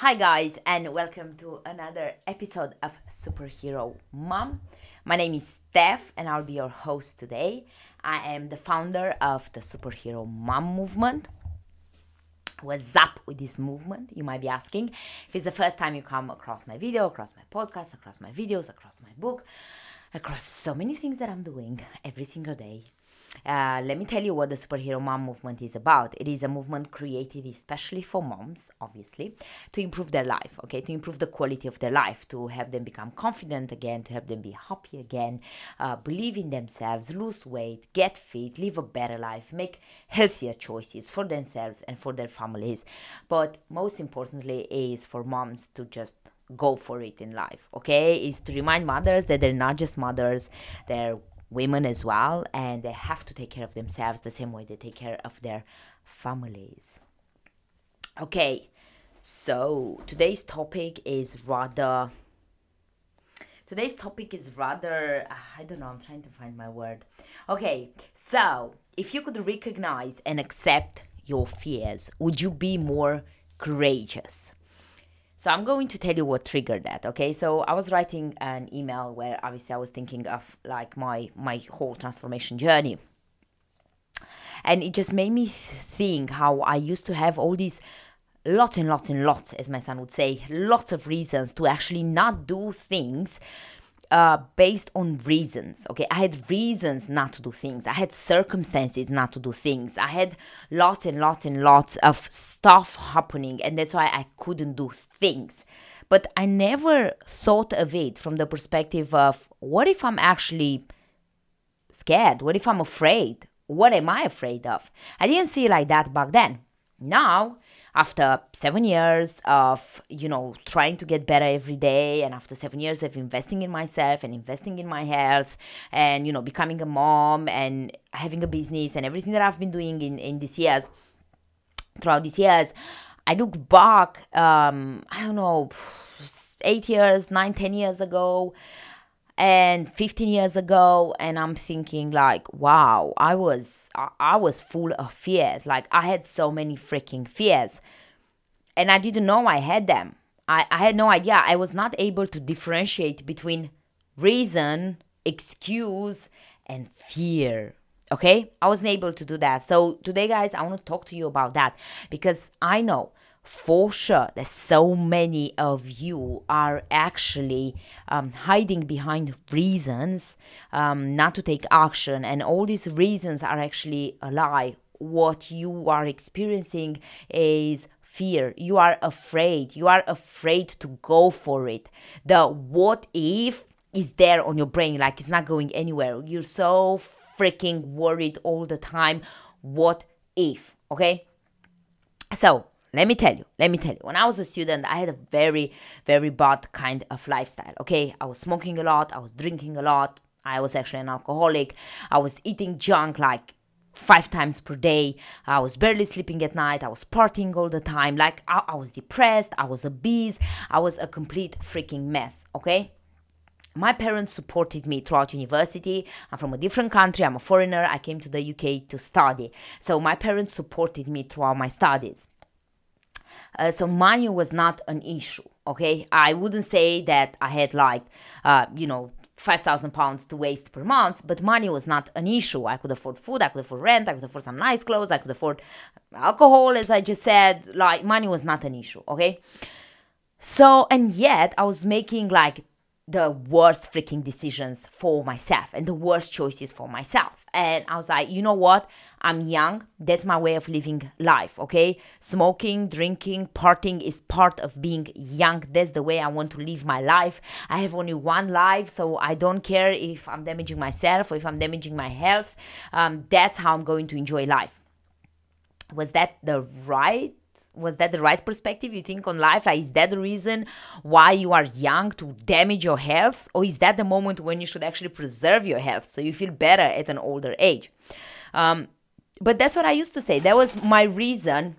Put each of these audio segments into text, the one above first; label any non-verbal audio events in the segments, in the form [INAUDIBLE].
Hi, guys, and welcome to another episode of Superhero Mom. My name is Steph, and I'll be your host today. I am the founder of the Superhero Mom movement. What's up with this movement? You might be asking. If it's the first time you come across my video, across my podcast, across my videos, across my book, across so many things that I'm doing every single day, uh, let me tell you what the superhero mom movement is about. It is a movement created especially for moms, obviously, to improve their life, okay, to improve the quality of their life, to help them become confident again, to help them be happy again, uh, believe in themselves, lose weight, get fit, live a better life, make healthier choices for themselves and for their families. But most importantly, is for moms to just go for it in life okay is to remind mothers that they're not just mothers they're women as well, and they have to take care of themselves the same way they take care of their families. Okay, so today's topic is rather. Today's topic is rather. I don't know, I'm trying to find my word. Okay, so if you could recognize and accept your fears, would you be more courageous? So I'm going to tell you what triggered that. Okay, so I was writing an email where obviously I was thinking of like my my whole transformation journey, and it just made me think how I used to have all these lots and lots and lots, as my son would say, lots of reasons to actually not do things uh, based on reasons. Okay, I had reasons not to do things. I had circumstances not to do things. I had lots and lots and lots of stuff happening, and that's why I couldn't do things. But I never thought of it from the perspective of what if I'm actually scared? What if I'm afraid? What am I afraid of? I didn't see it like that back then. Now, after seven years of you know trying to get better every day and after seven years of investing in myself and investing in my health and you know becoming a mom and having a business and everything that i've been doing in in these years throughout these years i look back um i don't know eight years nine ten years ago and 15 years ago and i'm thinking like wow i was i was full of fears. Like i had so many freaking fears. And i didn't know i had them. I, I had no idea. I was not able to differentiate between reason excuse and fear. Okay? I wasn't able to do that. So today guys i want to talk to you about that because i know for sure that so many of you are actually um, hiding behind reasons um, not to take action, and all these reasons are actually a lie. What you are experiencing is fear. You are afraid. You are afraid to go for it. The what if is there on your brain, like it's not going anywhere. You're so freaking worried all the time. What if? Okay? So, let me tell you, let me tell you. When I was a student, I had a very, very bad kind of lifestyle. Okay, I was smoking a lot, I was drinking a lot, I was actually an alcoholic, I was eating junk like five times per day. I was barely sleeping at night. I was partying all the time. Like I, I was depressed. I was obese. I was a complete freaking mess. Okay. My parents supported me throughout university. I'm from a different country. I'm a foreigner. I came to the UK to study. So my parents supported me throughout my studies. Uh, so money was not an issue. Okay, I wouldn't say that I had like, uh, you know, 5,000 pounds to waste per month, but money was not an issue. I could afford food, I could afford rent, I could afford some nice clothes, I could afford alcohol, as I just said. Like, money was not an issue, okay? So, and yet I was making like the worst freaking decisions for myself and the worst choices for myself. And I was like, you know what? I'm young. That's my way of living life, okay? Smoking, drinking, partying is part of being young. That's the way I want to live my life. I have only one life, so I don't care if I'm damaging myself or if I'm damaging my health. Um, that's how I'm going to enjoy life. Was that the right was that the right perspective you think on life like is that the reason why you are young to damage your health or is that the moment when you should actually preserve your health so you feel better at an older age um, but that's what i used to say that was my reason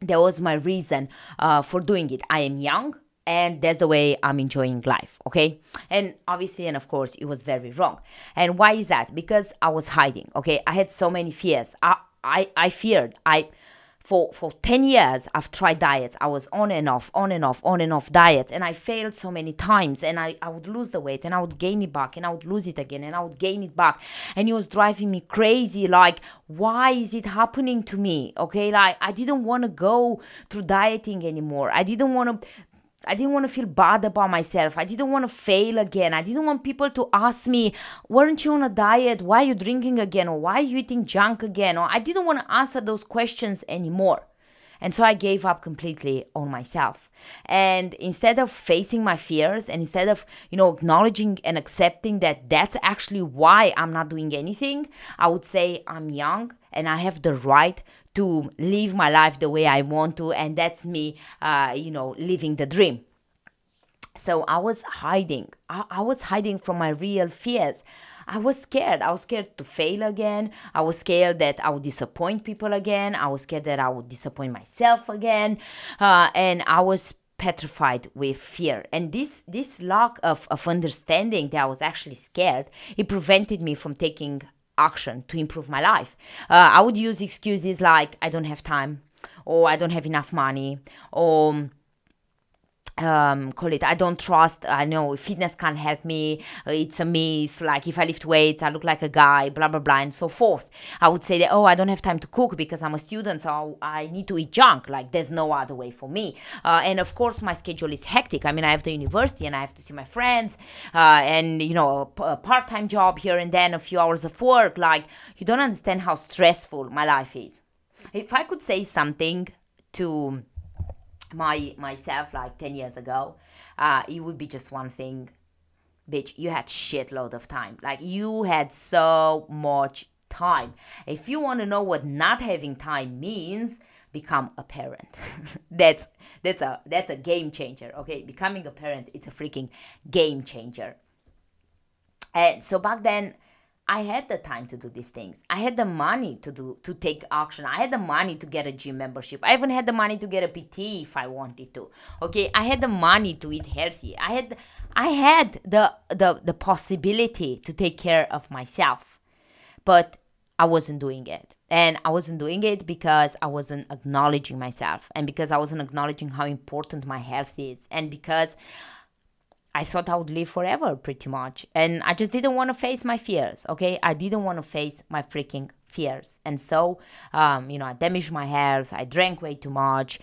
that was my reason uh, for doing it i am young and that's the way I'm enjoying life, okay? And obviously, and of course, it was very wrong. And why is that? Because I was hiding, okay? I had so many fears. I I, I feared. I for for 10 years i've tried diets. I was on and off on and off on and off diets and i failed so many times and i, I would lose the weight and i would gain it back and i would lose it again and i would gain it back. And it was driving me crazy like why is it happening to me? Okay like i didn't want to go through dieting anymore. I didn't want to I didn't want to feel bad about myself. I didn't want to fail again. I didn't want people to ask me, weren't you on a diet? Why are you drinking again? Or why are you eating junk again? Or I didn't want to answer those questions anymore. And so I gave up completely on myself. And instead of facing my fears and instead of, you know, acknowledging and accepting that that's actually why I'm not doing anything, I would say I'm young and I have the right to live my life the way I want to, and that's me, uh, you know, living the dream. So I was hiding. I, I was hiding from my real fears. I was scared. I was scared to fail again. I was scared that I would disappoint people again. I was scared that I would disappoint myself again. Uh, and I was petrified with fear and this this lack of, of understanding that i was actually scared it prevented me from taking action to improve my life. Uh, I would use excuses like I don't have time, or I don't have enough money, or um, call it I don't trust. I know fitness can't help me. Uh, it's a myth. Like if I lift weights, I look like a guy. Blah blah blah, and so forth. I would say that oh, I don't have time to cook because I'm a student, so I need to eat junk. Like there's no other way for me. Uh, and of course, my schedule is hectic. I mean, I have the university and I have to see my friends, uh, and you know, a, a part-time job here and then, a few hours of work. Like you don't understand how stressful my life is. If I could say something to my myself like 10 years ago uh, it would be just one thing. Bitch you had shitload of time. Like you had so much time. If you want to know what not having time means become a parent. [LAUGHS] That's that's a that's a game changer okay? Becoming a parent it's a freaking game changer. And so back then I had the time to do these things. I had the money to do to take action. I had the money to get a gym membership. I even had the money to get a PT if I wanted to. Okay, I had the money to eat healthy. I had I had the the the possibility to take care of myself. But I wasn't doing it. And I wasn't doing it because I wasn't acknowledging myself and because I wasn't acknowledging how important my health is and because I thought I would live forever pretty much. And I just didn't want to face my fears, okay? I didn't want to face my freaking fears. And so, um, you know, I damaged my health, I drank way too much.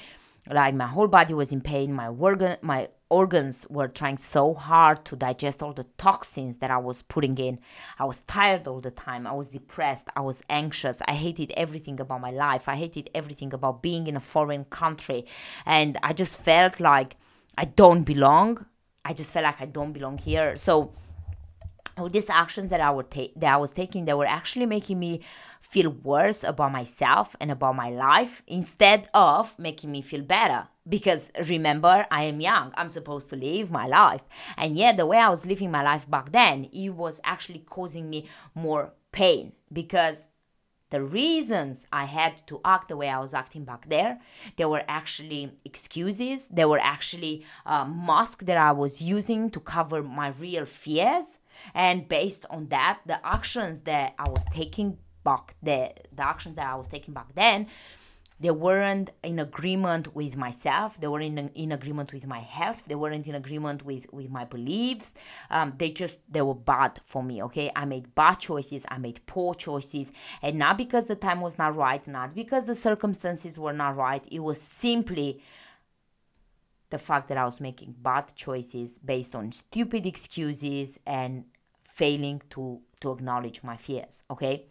Like my whole body was in pain, my organ my organs were trying so hard to digest all the toxins that I was putting in. I was tired all the time. I was depressed. I was anxious. I hated everything about my life. I hated everything about being in a foreign country. And I just felt like I don't belong I just felt like I don't belong here. So all these actions that I would take that I was taking, they were actually making me feel worse about myself and about my life instead of making me feel better. Because remember, I am young. I'm supposed to live my life. And yet the way I was living my life back then, it was actually causing me more pain because the reasons I had to act the way I was acting back there, there were actually excuses. There were actually uh, masks that I was using to cover my real fears. And based on that, the actions that I was taking back, the, the actions that I was taking back then, they weren't in agreement with myself. They weren't in, in agreement with my health. They weren't in agreement with with my beliefs. Um, they just they were bad for me okay? I made bad choices. I made poor choices. And not because the time was not right not because the circumstances were not right. It was simply the fact that i was making bad choices based on stupid excuses and failing to to acknowledge my fears okay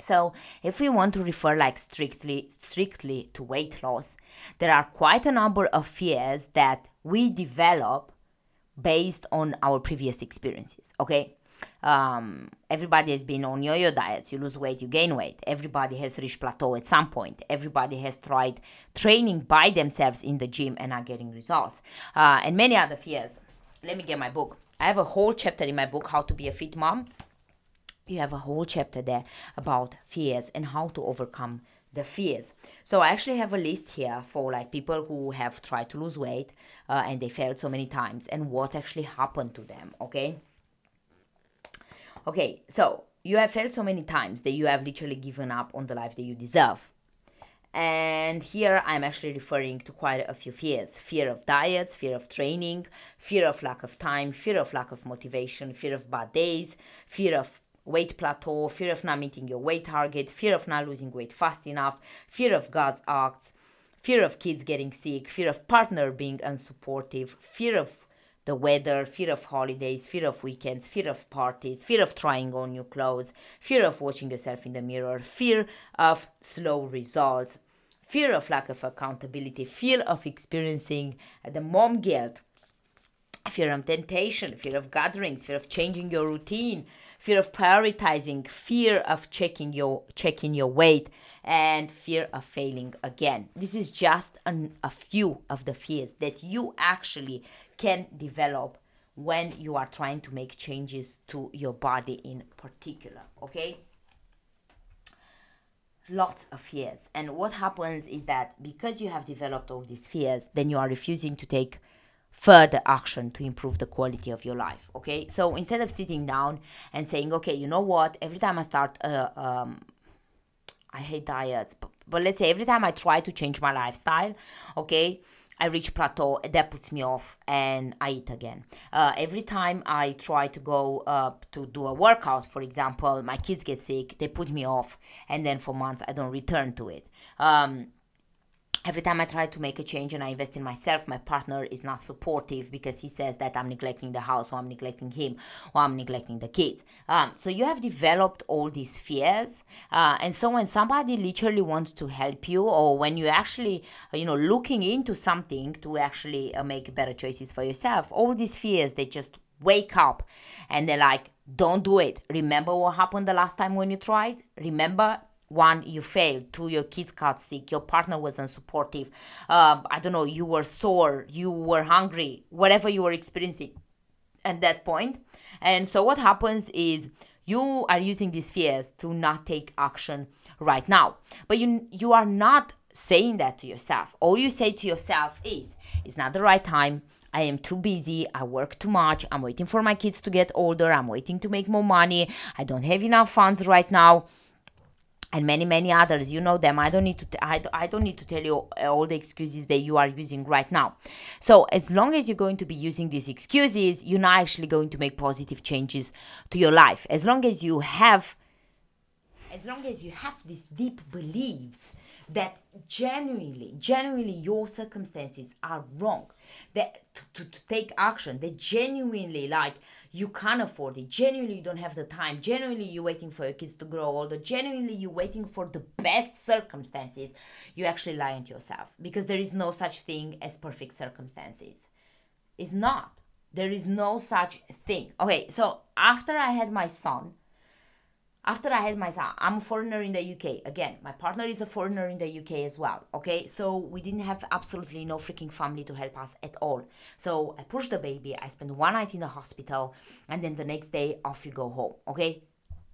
so if we want to refer like strictly strictly to weight loss, there are quite a number of fears that we develop based on our previous experiences. Okay. Um, everybody has been on yo-yo diets. You lose weight, you gain weight. Everybody has reached plateau at some point. Everybody has tried training by themselves in the gym and are getting results. Uh, and many other fears. Let me get my book. I have a whole chapter in my book, How to Be a Fit Mom you have a whole chapter there about fears and how to overcome the fears. So I actually have a list here for like people who have tried to lose weight uh, and they failed so many times and what actually happened to them. Okay. Okay, so you have failed so many times that you have literally given up on the life that you deserve. And here I'm actually referring to quite a few fears fear of diets, fear of training, fear of lack of time, fear of lack of motivation, fear of bad days, fear of weight plateau, fear of not meeting your weight target, fear of not losing weight fast enough, fear of God's acts, fear of kids getting sick, fear of partner being unsupportive, fear of the weather, fear of holidays, fear of weekends, fear of parties, fear of trying on new clothes, fear of watching yourself in the mirror, fear of slow results, fear of lack of accountability, fear of experiencing the mom guilt, fear of temptation, fear of gatherings, fear of changing your routine, fear of prioritizing, fear of checking your checking your weight, and fear of failing again. This is just an, a few of the fears that you actually can develop when you are trying to make changes to your body in particular okay lots of fears and what happens is that because you have developed all these fears then you are refusing to take further action to improve the quality of your life okay so instead of sitting down and saying okay you know what every time i start uh, um, i hate diets but, but let's say every time i try to change my lifestyle okay I reach plateau, that puts me off, and I eat again. Uh, every time I try to go uh, to do a workout, for example, my kids get sick, they put me off, and then for months I don't return to it. Um, every time I try to make a change and I invest in myself, my partner is not supportive because he says that I'm neglecting the house or I'm neglecting him or I'm neglecting the kids. Um, so you have developed all these fears. Uh, and so when somebody literally wants to help you or when you actually, you know, looking into something to actually uh, make better choices for yourself, all these fears, they just wake up and they're like, don't do it. Remember what happened the last time when you tried? Remember one you failed. Two your kids got sick. Your partner was unsupportive um, i don't know you were sore. You were hungry. Whatever you were experiencing at that point. And so what happens is you are using these fears to not take action right now. But you you are not saying that to yourself. All you say to yourself is it's not the right time. I am too busy. I work too much. I'm waiting for my kids to get older. I'm waiting to make more money. I don't have enough funds right now and many many others. You know them. I don't need to t- I, I don't need to tell you uh, all the excuses that you are using right now. So as long as you're going to be using these excuses you're not actually going to make positive changes to your life. As long as you have as long as you have these deep beliefs that genuinely genuinely your circumstances are wrong that to, to, to take action that genuinely like you can't afford it. Genuinely you don't have the time. Genuinely you're waiting for your kids to grow older. Genuinely you're waiting for the best circumstances. You actually lying to yourself because there is no such thing as perfect circumstances. It's not. There is no such thing. Okay so after i had my son after I had my son, I'm a foreigner in the UK. Again, my partner is a foreigner in the UK as well. Okay, so we didn't have absolutely no freaking family to help us at all. So I pushed the baby. I spent one night in the hospital, and then the next day off you go home. Okay,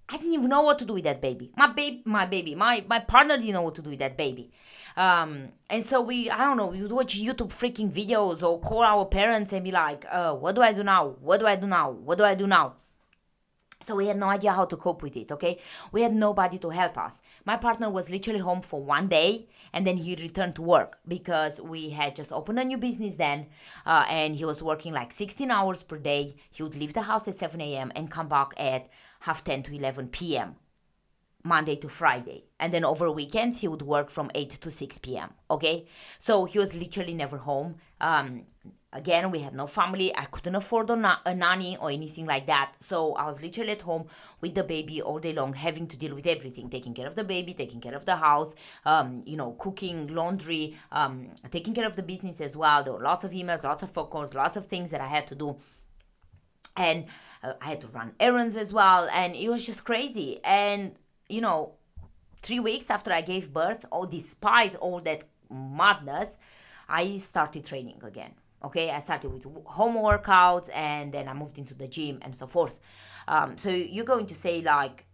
I didn't even know what to do with that baby. My baby, my baby, my my partner didn't know what to do with that baby. Um, and so we, I don't know, we would watch YouTube freaking videos or call our parents and be like, uh, what do I do now? What do I do now? What do I do now? So we had no idea how to cope with it, okay? We had nobody to help us. My partner was literally home for one day and then he returned to work because we had just opened a new business then uh, and he was working like 16 hours per day. He would leave the house at 7 a.m. and come back at half 10 to 11 p.m. Monday to Friday. And then over weekends, he would work from 8 to 6 p.m. Okay? So he was literally never home. Um, Again, we had no family. I couldn't afford a, na- a, nanny or anything like that. So I was literally at home with the baby all day long, having to deal with everything taking care of the baby, taking care of the house, um, you know, cooking, laundry, um, taking care of the business as well. There were lots of emails, lots of phone calls, lots of things that I had to do. And uh, I had to run errands as well. And it was just crazy. And, you know, three weeks after I gave birth, oh, despite all that madness, I started training again okay i started with home workouts and then i moved into the gym and so forth um, so you're going to say like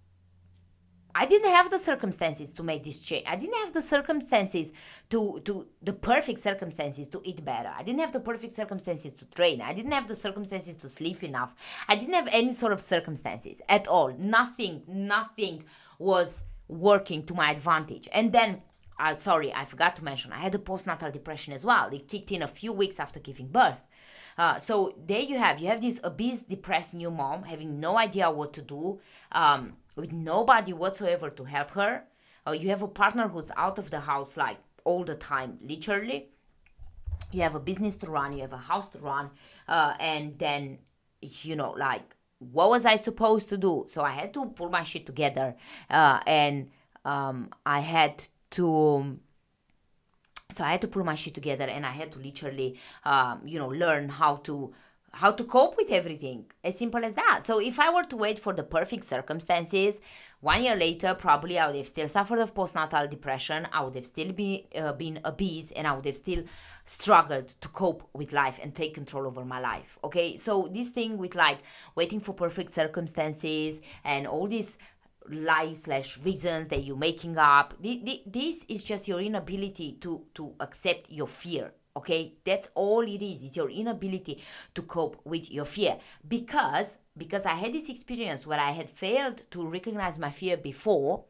I didn't have the circumstances to make this change. I didn't have the circumstances to to the perfect circumstances to eat better. I didn't have the perfect circumstances to train. I didn't have the circumstances to sleep enough. I didn't have any sort of circumstances at all. Nothing, nothing was working to my advantage. And then uh, sorry, I forgot to mention, I had a postnatal depression as well. It kicked in a few weeks after giving birth. Uh, so there you have, you have this obese, depressed new mom having no idea what to do, um, with nobody whatsoever to help her. Uh, you have a partner who's out of the house like all the time, literally. You have a business to run, you have a house to run, uh, and then, you know, like, what was I supposed to do? So I had to pull my shit together, uh, and um, I had to so i had to pull my shit together and i had to literally um, you know learn how to how to cope with everything. As simple as that. So if i were to wait for the perfect circumstances one year later probably i would have still suffered of postnatal depression. I would have still be, uh, been obese and i would have still struggled to cope with life and take control over my life okay? So this thing with like waiting for perfect circumstances and all these lies slash reasons that you're making up this is just your inability to to accept your fear okay? That's all it is. It's your inability to cope with your fear. Because because i had this experience where i had failed to recognize my fear before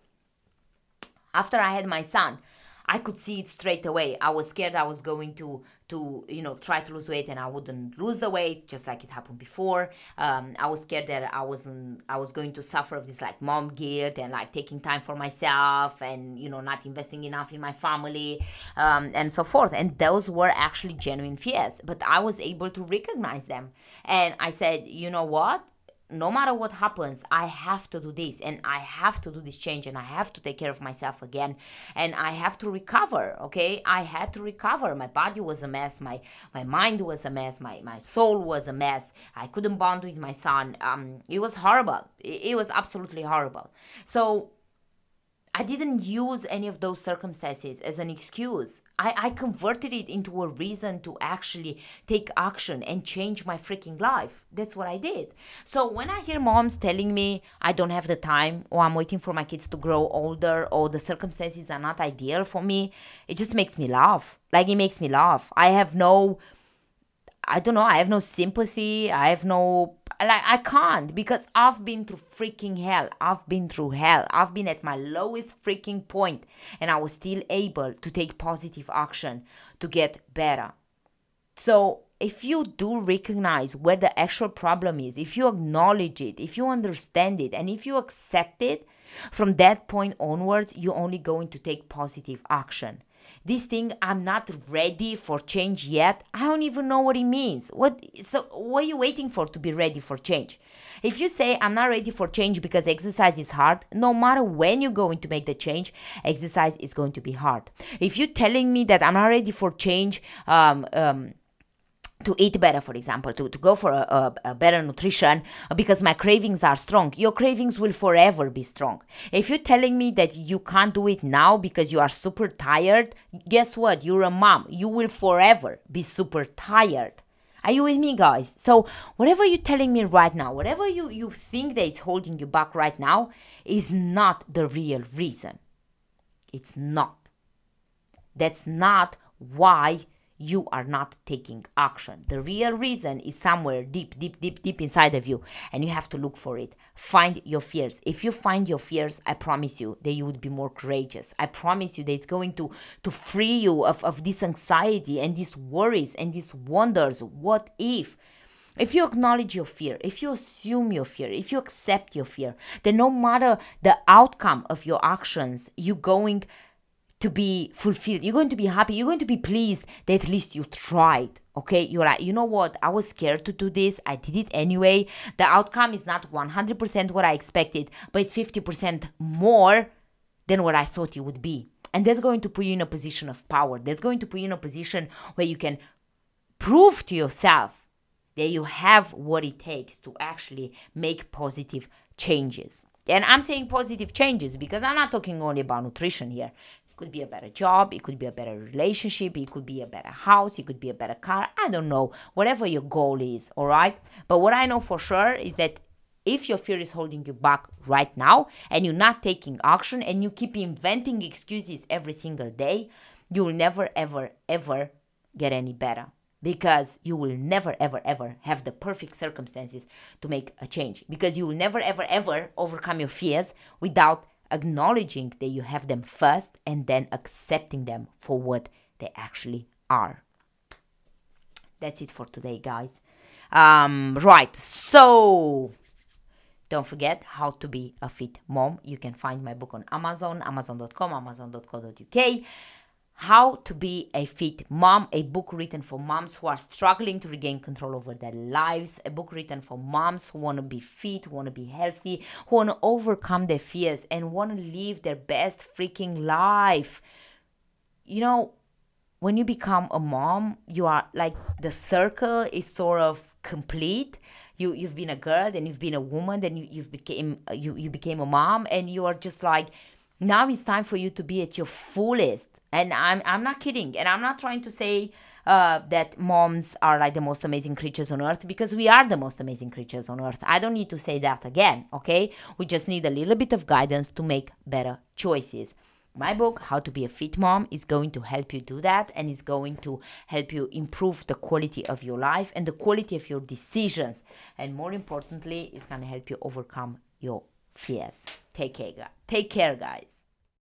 after i had my son I could see it straight away. I was scared I was going to to you know try to lose weight and I wouldn't lose the weight just like it happened before. Um, I was scared that I wasn't I was going to suffer of this like mom guilt and like taking time for myself and you know not investing enough in my family um, and so forth. And those were actually genuine fears, but I was able to recognize them. And I said, you know what? No matter what happens, I have to do this and I have to do this change and I have to take care of myself again and I have to recover. Okay. I had to recover. My body was a mess. My, my mind was a mess. My, my soul was a mess. I couldn't bond with my son. Um, it was horrible. It, it was absolutely horrible. So I didn't use any of those circumstances as an excuse. I, I converted it into a reason to actually take action and change my freaking life. That's what I did. So when I hear moms telling me I don't have the time or I'm waiting for my kids to grow older or the circumstances are not ideal for me, it just makes me laugh. Like it makes me laugh. I have no I don't know, I have no sympathy. I have no like I can't because I've been through freaking hell. I've been through hell. I've been at my lowest freaking point and I was still able to take positive action to get better. So if you do recognize where the actual problem is, if you acknowledge it, if you understand it, and if you accept it, from that point onwards, you're only going to take positive action this thing i'm not ready for change yet. I don't even know what it means. What so what are you waiting for to be ready for change? If you say i'm not ready for change because exercise is hard no matter when you're going to make the change exercise is going to be hard. If you're telling me that i'm not ready for change um, um, to eat better, for example, to, to go for a, a, a, better nutrition uh, because my cravings are strong. Your cravings will forever be strong. If you're telling me that you can't do it now because you are super tired, guess what? You're a mom. You will forever be super tired. Are you with me, guys? So, whatever you're telling me right now, whatever you, you think that it's holding you back right now, is not the real reason. It's not. That's not why you are not taking action. The real reason is somewhere deep, deep, deep, deep inside of you, and you have to look for it. Find your fears. If you find your fears, I promise you that you would be more courageous. I promise you that it's going to, to free you of, of this anxiety and these worries and these wonders. What if? If you acknowledge your fear, if you assume your fear, if you accept your fear, then no matter the outcome of your actions, you're going to be fulfilled. You're going to be happy. You're going to be pleased that at least you tried. Okay, you're like, you know what? I was scared to do this. I did it anyway. The outcome is not 100% what I expected, but it's 50% more than what I thought it would be. And that's going to put you in a position of power. That's going to put you in a position where you can prove to yourself that you have what it takes to actually make positive changes. And I'm saying positive changes because I'm not talking only about nutrition here could be a better job, it could be a better relationship, it could be a better house, it could be a better car. I don't know, whatever your goal is, all right? But what I know for sure is that if your fear is holding you back right now and you're not taking action and you keep inventing excuses every single day, you will never, ever, ever get any better because you will never, ever, ever have the perfect circumstances to make a change because you will never, ever, ever overcome your fears without acknowledging that you have them first and then accepting them for what they actually are. That's it for today, guys. Um, right, so don't forget how to be a fit mom. You can find my book on Amazon, amazon.com, amazon.co.uk. How to be a fit mom, a book written for moms who are struggling to regain control over their lives, a book written for moms who want to be fit, want to be healthy, who want to overcome their fears and want to live their best freaking life. You know, when you become a mom, you are like the circle is sort of complete. You you've been a girl, then you've been a woman, then you you've became you you became a mom, and you are just like now it's time for you to be at your fullest. And I'm I'm not kidding, and I'm not trying to say uh, that moms are like the most amazing creatures on earth because we are the most amazing creatures on earth. I don't need to say that again, okay? We just need a little bit of guidance to make better choices. My book, How to Be a Fit Mom, is going to help you do that and is going to help you improve the quality of your life and the quality of your decisions. And more importantly, it's going to help you overcome your fears. Take care, take care, guys.